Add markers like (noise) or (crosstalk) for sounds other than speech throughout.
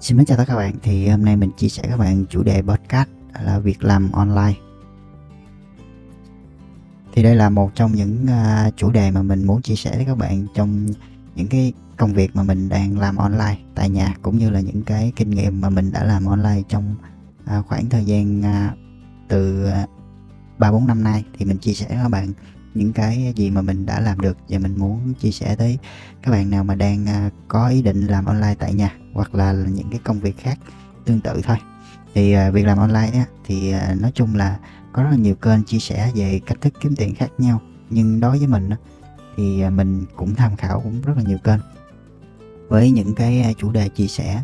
Xin mến chào tất cả các bạn, thì hôm nay mình chia sẻ các bạn chủ đề podcast là việc làm online. Thì đây là một trong những à, chủ đề mà mình muốn chia sẻ với các bạn trong những cái công việc mà mình đang làm online tại nhà cũng như là những cái kinh nghiệm mà mình đã làm online trong à, khoảng thời gian à, từ ba bốn năm nay thì mình chia sẻ với các bạn những cái gì mà mình đã làm được và mình muốn chia sẻ tới các bạn nào mà đang à, có ý định làm online tại nhà hoặc là những cái công việc khác tương tự thôi. Thì à, việc làm online á, thì à, nói chung là có rất là nhiều kênh chia sẻ về cách thức kiếm tiền khác nhau. Nhưng đối với mình á, thì mình cũng tham khảo cũng rất là nhiều kênh. Với những cái chủ đề chia sẻ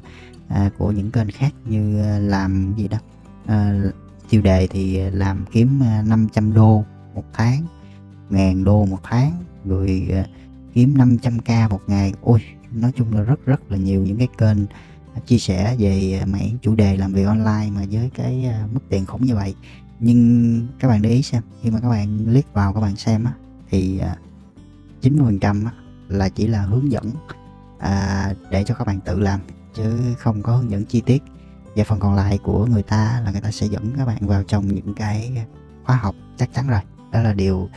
của những kênh khác như làm gì đó tiêu đề thì làm kiếm 500 đô một tháng ngàn đô một tháng rồi ờ, kiếm 500k một ngày. Ôi nói chung là rất rất là nhiều những cái kênh ờ, chia sẻ về ờ, mảng chủ đề làm việc online mà với cái mức tiền khủng như vậy. Nhưng các bạn để ý xem khi mà các bạn liếc vào các bạn xem á thì 90% á, là chỉ là hướng dẫn à, để cho các bạn tự làm chứ không có hướng dẫn chi tiết. Và phần còn lại của người ta là người ta sẽ dẫn các bạn vào trong những cái khóa học chắc chắn rồi. Đó là điều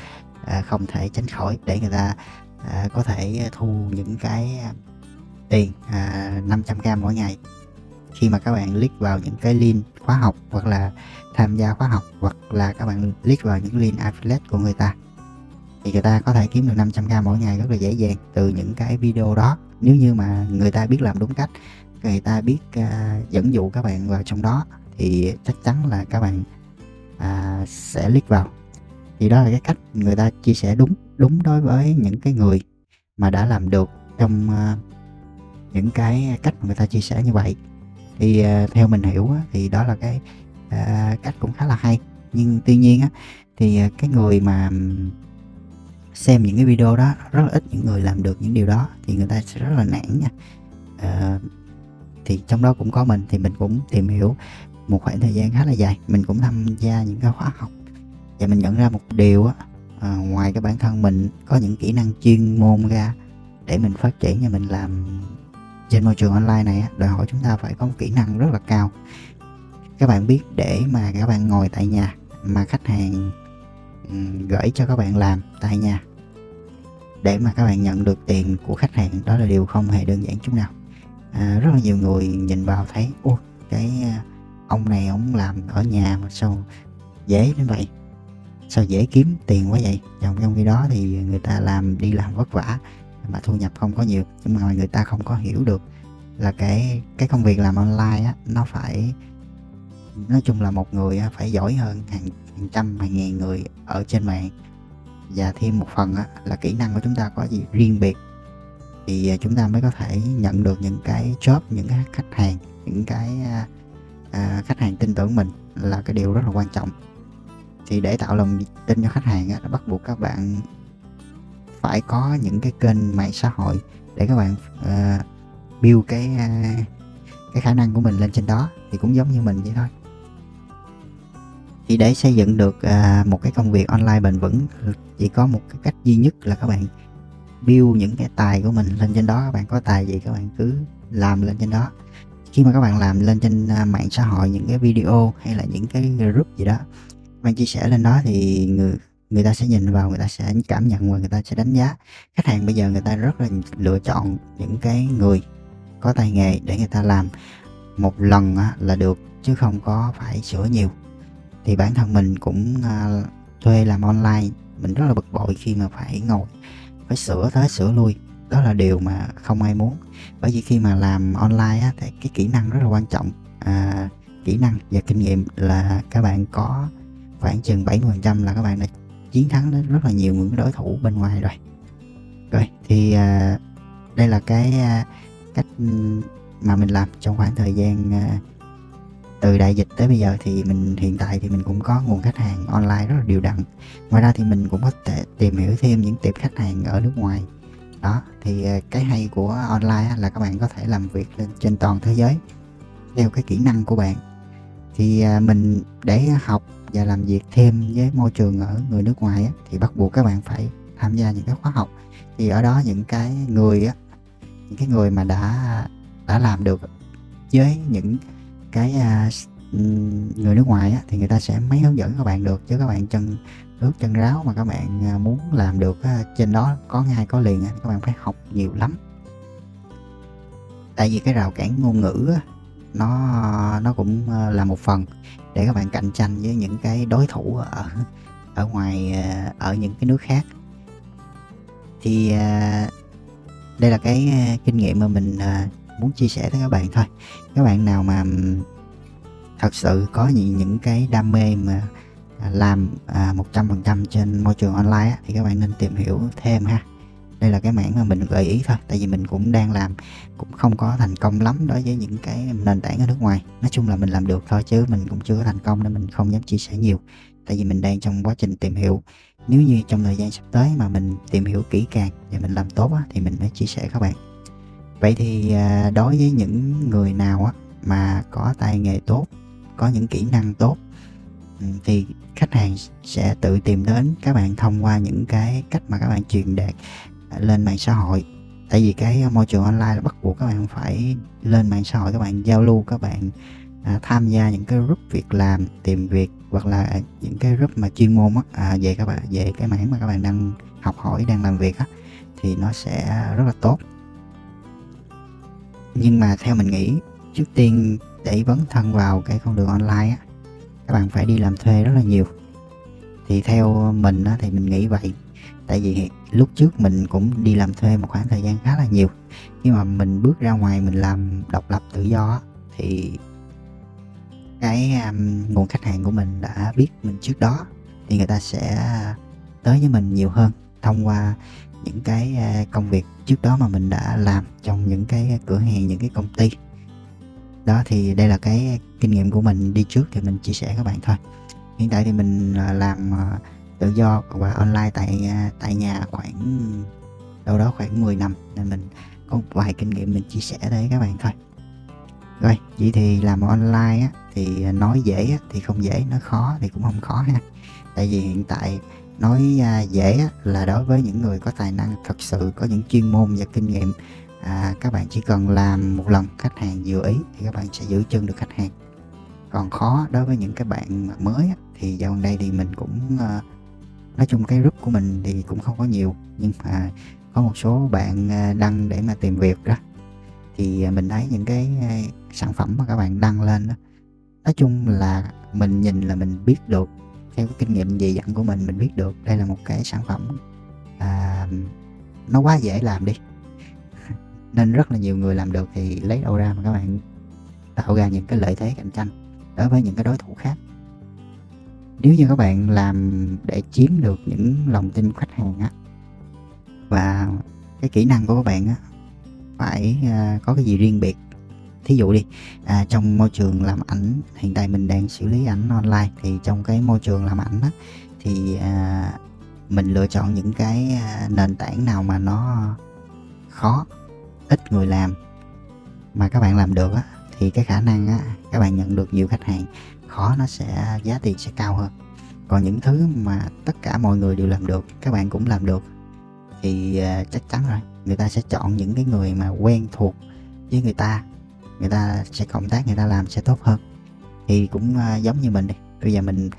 à, không thể tránh khỏi để người ta à, có thể thu những cái à, tiền à, 500k mỗi ngày. Khi mà các bạn click vào những cái link khóa học hoặc là tham gia khóa học hoặc là các bạn click vào những link affiliate của người ta thì người ta có thể kiếm được 500k mỗi ngày rất là dễ dàng từ những cái video đó. Nếu như mà người ta biết làm đúng cách người ta biết uh, dẫn dụ các bạn vào trong đó thì chắc chắn là các bạn uh, sẽ click vào thì đó là cái cách người ta chia sẻ đúng đúng đối với những cái người mà đã làm được trong uh, những cái cách mà người ta chia sẻ như vậy. Thì uh, theo mình hiểu á, thì đó là cái uh, cách cũng khá là hay. Nhưng tuy nhiên á, thì uh, cái người mà xem những cái video đó rất là ít những người làm được những điều đó thì người ta sẽ rất là nản nha. Uh, thì trong đó cũng có mình thì mình cũng tìm hiểu một khoảng thời gian khá là dài. Mình cũng tham gia những cái khóa học và mình nhận ra một điều á à, ngoài cái bản thân mình có những kỹ năng chuyên môn ra để mình phát triển và mình làm trên môi trường online này đòi hỏi chúng ta phải có một kỹ năng rất là cao. Các bạn biết để mà các bạn ngồi tại nhà mà khách hàng gửi cho các bạn làm tại nhà để mà các bạn nhận được tiền của khách hàng đó là điều không hề đơn giản chút nào. À, rất là nhiều người nhìn vào thấy ô cái à, ông này ông làm ở nhà mà sao dễ đến vậy? Sao dễ kiếm tiền quá vậy? Trong trong khi đó thì người ta làm đi làm vất vả mà thu nhập không có nhiều nhưng mà người ta không có hiểu được là cái cái công việc làm online á nó phải nói chung là một người á, phải giỏi hơn hàng, hàng trăm hàng ngàn người ở trên mạng. Và thêm một phần á, là kỹ năng của chúng ta có gì? Riêng biệt. Thì à, chúng ta mới có thể nhận được những cái job những cái khách hàng những cái à, à, khách hàng tin tưởng mình là cái điều rất là quan trọng thì để tạo lòng tin cho khách hàng á, bắt buộc các bạn phải có những cái kênh mạng xã hội để các bạn uh, build cái uh, cái khả năng của mình lên trên đó. Thì cũng giống như mình vậy thôi. Thì để xây dựng được uh, một cái công việc online bền vững chỉ có một cái cách duy nhất là các bạn build những cái tài của mình lên trên đó. Các bạn có tài gì các bạn cứ làm lên trên đó. Khi mà các bạn làm lên trên uh, mạng xã hội những cái video hay là những cái group gì đó bạn chia sẻ lên đó thì người người ta sẽ nhìn vào người ta sẽ cảm nhận và người ta sẽ đánh giá. Khách hàng bây giờ người ta rất là lựa chọn những cái người có tay nghề để người ta làm một lần là được chứ không có phải sửa nhiều. Thì bản thân mình cũng à, thuê làm online mình rất là bực bội khi mà phải ngồi phải sửa tới sửa lui. Đó là điều mà không ai muốn. Bởi vì khi mà làm online á, thì cái kỹ năng rất là quan trọng. À, kỹ năng và kinh nghiệm là các bạn có khoảng chừng 70% là các bạn đã chiến thắng đến rất là nhiều những đối thủ bên ngoài rồi. Rồi thì à, đây là cái à, cách ừ, mà mình làm trong khoảng thời gian à, từ đại dịch tới bây giờ. Thì mình hiện tại thì mình cũng có nguồn khách hàng online rất là đều đặn. Ngoài ra thì mình cũng có thể tìm hiểu thêm những tiệm khách hàng ở nước ngoài. Đó thì à, cái hay của online là các bạn có thể làm việc lên trên toàn thế giới theo cái kỹ năng của bạn. Thì à, mình để học và làm việc thêm với môi trường ở người nước ngoài á, thì bắt buộc các bạn phải tham gia những cái khóa học. Thì ở đó những cái người á những cái người mà đã đã làm được với những cái uh, người nước ngoài á, thì người ta sẽ mấy hướng dẫn các bạn được chứ các bạn chân ướt chân ráo mà các bạn à, muốn làm được á, trên đó có ngay có liền á, các bạn phải học nhiều lắm. Tại vì cái rào cản ngôn ngữ á, nó nó cũng ờ, là một phần để các bạn cạnh tranh với những cái đối thủ ở ở ngoài ờ, ở những cái nước khác. Thì ờ, đây là cái ờ, kinh nghiệm mà mình muốn chia sẻ với các bạn thôi. Các bạn nào mà thật sự có những những cái đam mê mà làm à, 100% trên môi trường online thì các bạn nên tìm hiểu thêm ha đây là cái mảng mà mình gợi ý thôi tại vì mình cũng đang làm cũng không có thành công lắm đối với những cái nền tảng ở nước ngoài. Nói chung là mình làm được thôi chứ mình cũng chưa có thành công nên mình không dám chia sẻ nhiều tại vì mình đang trong quá trình tìm hiểu. Nếu như trong thời gian sắp tới mà mình tìm hiểu kỹ càng và mình làm tốt á, thì mình mới chia sẻ các bạn. Vậy thì à, đối với những người nào á, mà có tay nghề tốt có những kỹ năng tốt ừ, thì khách hàng sẽ tự tìm đến các bạn thông qua những cái cách mà các bạn truyền đạt lên mạng xã hội. Tại vì cái uh, môi trường online là bắt buộc các bạn phải lên mạng xã hội các bạn giao lưu các bạn à, tham gia những cái group việc làm tìm việc hoặc là những cái group mà chuyên môn á, à, về các bạn về cái mảng mà các bạn đang học hỏi đang làm việc á, thì nó sẽ rất là tốt. Nhưng mà theo mình nghĩ trước tiên để vấn thân vào cái con đường online á các bạn phải đi làm thuê rất là nhiều. Thì theo uh, mình á, thì mình nghĩ vậy tại vì lúc trước mình cũng đi làm thuê một khoảng thời gian khá là nhiều. Khi mà mình bước ra ngoài mình làm độc lập tự do thì cái um, nguồn khách hàng của mình đã biết mình trước đó thì người ta sẽ tới với mình nhiều hơn thông qua những cái công việc trước đó mà mình đã làm trong những cái cửa hàng những cái công ty. Đó thì đây là cái kinh nghiệm của mình. Đi trước thì mình chia sẻ các bạn thôi. Hiện tại thì mình à, làm uh, tự do và online tại à, tại nhà khoảng đâu đó khoảng 10 năm. Nên mình có một vài kinh nghiệm mình chia sẻ đây các bạn thôi rồi vậy thì làm online á, thì nói dễ á, thì không dễ nói khó thì cũng không khó ha. Tại vì hiện tại nói à, dễ á, là đối với những người có tài năng thật sự có những chuyên môn và kinh nghiệm à, các bạn chỉ cần làm một lần khách hàng vừa ý thì các bạn sẽ giữ chân được khách hàng. Còn khó đối với những cái bạn mới á, thì dạo gần đây thì mình cũng à, nói chung cái group của mình thì cũng không có nhiều nhưng mà có một số bạn à, đăng để mà tìm việc đó. Thì à, mình thấy những cái à, sản phẩm mà các bạn đăng lên đó nói chung là mình nhìn là mình biết được theo cái kinh nghiệm dày dặn của mình mình biết được đây là một cái sản phẩm à, nó quá dễ làm đi. (laughs) Nên rất là nhiều người làm được thì lấy đâu ra mà các bạn tạo ra những cái lợi thế cạnh tranh đối với những cái đối thủ khác nếu như các bạn làm để chiếm được những lòng tin khách hàng á và cái kỹ năng của các bạn á phải à, có cái gì riêng biệt. Thí dụ đi à, trong môi trường làm ảnh hiện tại mình đang xử lý ảnh online thì trong cái môi trường làm ảnh á, thì à, mình lựa chọn những cái à, nền tảng nào mà nó khó ít người làm mà các bạn làm được á, thì cái khả năng á, các bạn nhận được nhiều khách hàng khó nó sẽ giá tiền sẽ cao hơn. Còn những thứ mà tất cả mọi người đều làm được các bạn cũng làm được thì uh, chắc chắn rồi. Người ta sẽ chọn những cái người mà quen thuộc với người ta. Người ta sẽ cộng tác người ta làm sẽ tốt hơn. Thì cũng uh, giống như mình đi. Bây giờ mình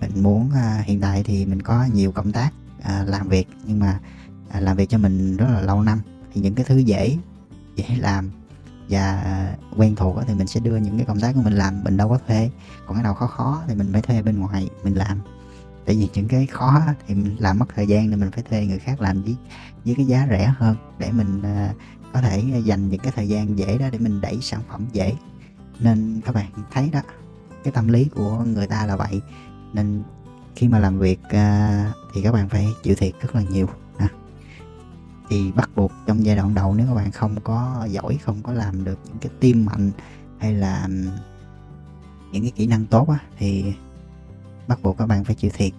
mình muốn uh, hiện tại thì mình có nhiều cộng tác uh, làm việc nhưng mà uh, làm việc cho mình rất là lâu năm. Thì những cái thứ dễ dễ làm và à, quen thuộc thì mình sẽ đưa những cái công tác của mình làm mình đâu có thuê. Còn cái nào khó khó thì mình phải thuê bên ngoài, mình làm. Tại vì những cái khó thì mình làm mất thời gian nên mình phải thuê người khác làm với với cái giá rẻ hơn để mình à, có thể dành những cái thời gian dễ đó để mình đẩy sản phẩm dễ. Nên các bạn thấy đó, cái tâm lý của người ta là vậy. Nên khi mà làm việc à, thì các bạn phải chịu thiệt rất là nhiều thì bắt buộc trong giai đoạn đầu nếu các bạn không có giỏi không có làm được những cái tim mạnh hay là những cái kỹ năng tốt á, thì bắt buộc các bạn phải chịu thiệt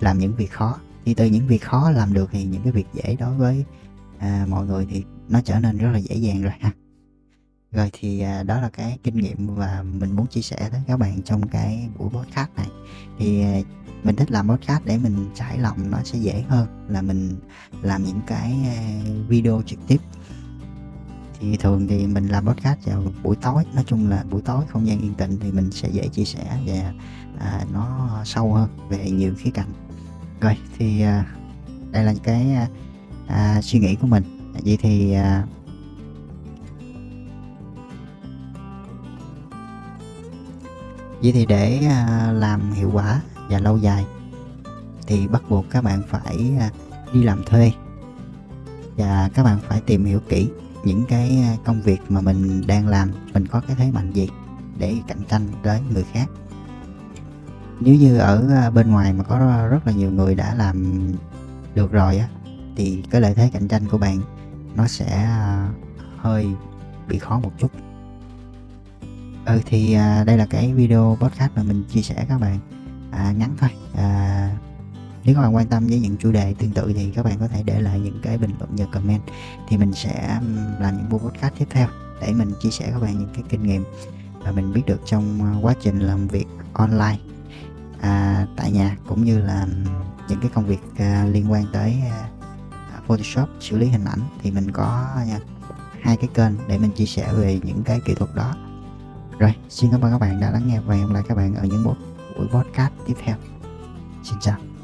làm những việc khó. Thì từ những việc khó làm được thì những cái việc dễ đối với à, mọi người thì nó trở nên rất là dễ dàng rồi ha. Rồi thì à, đó là cái kinh nghiệm và mình muốn chia sẻ tới các bạn trong cái buổi podcast này. Thì à, mình thích làm podcast để mình trải lòng nó sẽ dễ hơn là mình làm những cái à, video trực tiếp. Thì thường thì mình làm podcast vào buổi tối nói chung là buổi tối không gian yên tĩnh thì mình sẽ dễ chia sẻ và à, nó sâu hơn về nhiều khía cạnh. Rồi thì à, đây là cái à, à, suy nghĩ của mình. Vậy thì à, vậy thì để à, làm hiệu quả và lâu dài, thì bắt buộc các bạn phải à, đi làm thuê. Và các bạn phải tìm hiểu kỹ những cái à, công việc mà mình đang làm, mình có cái thế mạnh gì để cạnh tranh với người khác. Nếu như ở à, bên ngoài mà có rất là nhiều người đã làm được rồi á, thì cái lợi thế cạnh tranh của bạn nó sẽ hơi bị khó một chút. Ừ thì đây là cái video podcast mà mình chia sẻ các bạn à, ngắn thôi. À, nếu các bạn quan tâm với những chủ đề tương tự thì các bạn có thể để lại những cái bình luận và comment. Thì mình sẽ làm những buổi podcast tiếp theo để mình chia sẻ các bạn những cái kinh nghiệm mà mình biết được trong ờ, quá trình làm việc online. À, tại nhà cũng như là những cái công việc à, liên quan tới à, Photoshop xử lý hình ảnh thì mình có à, hai cái kênh để mình chia sẻ về những cái kỹ thuật đó. Rồi xin cảm ơn các bạn đã lắng nghe và hẹn gặp lại các bạn ở những buổi podcast tiếp theo. Xin chào.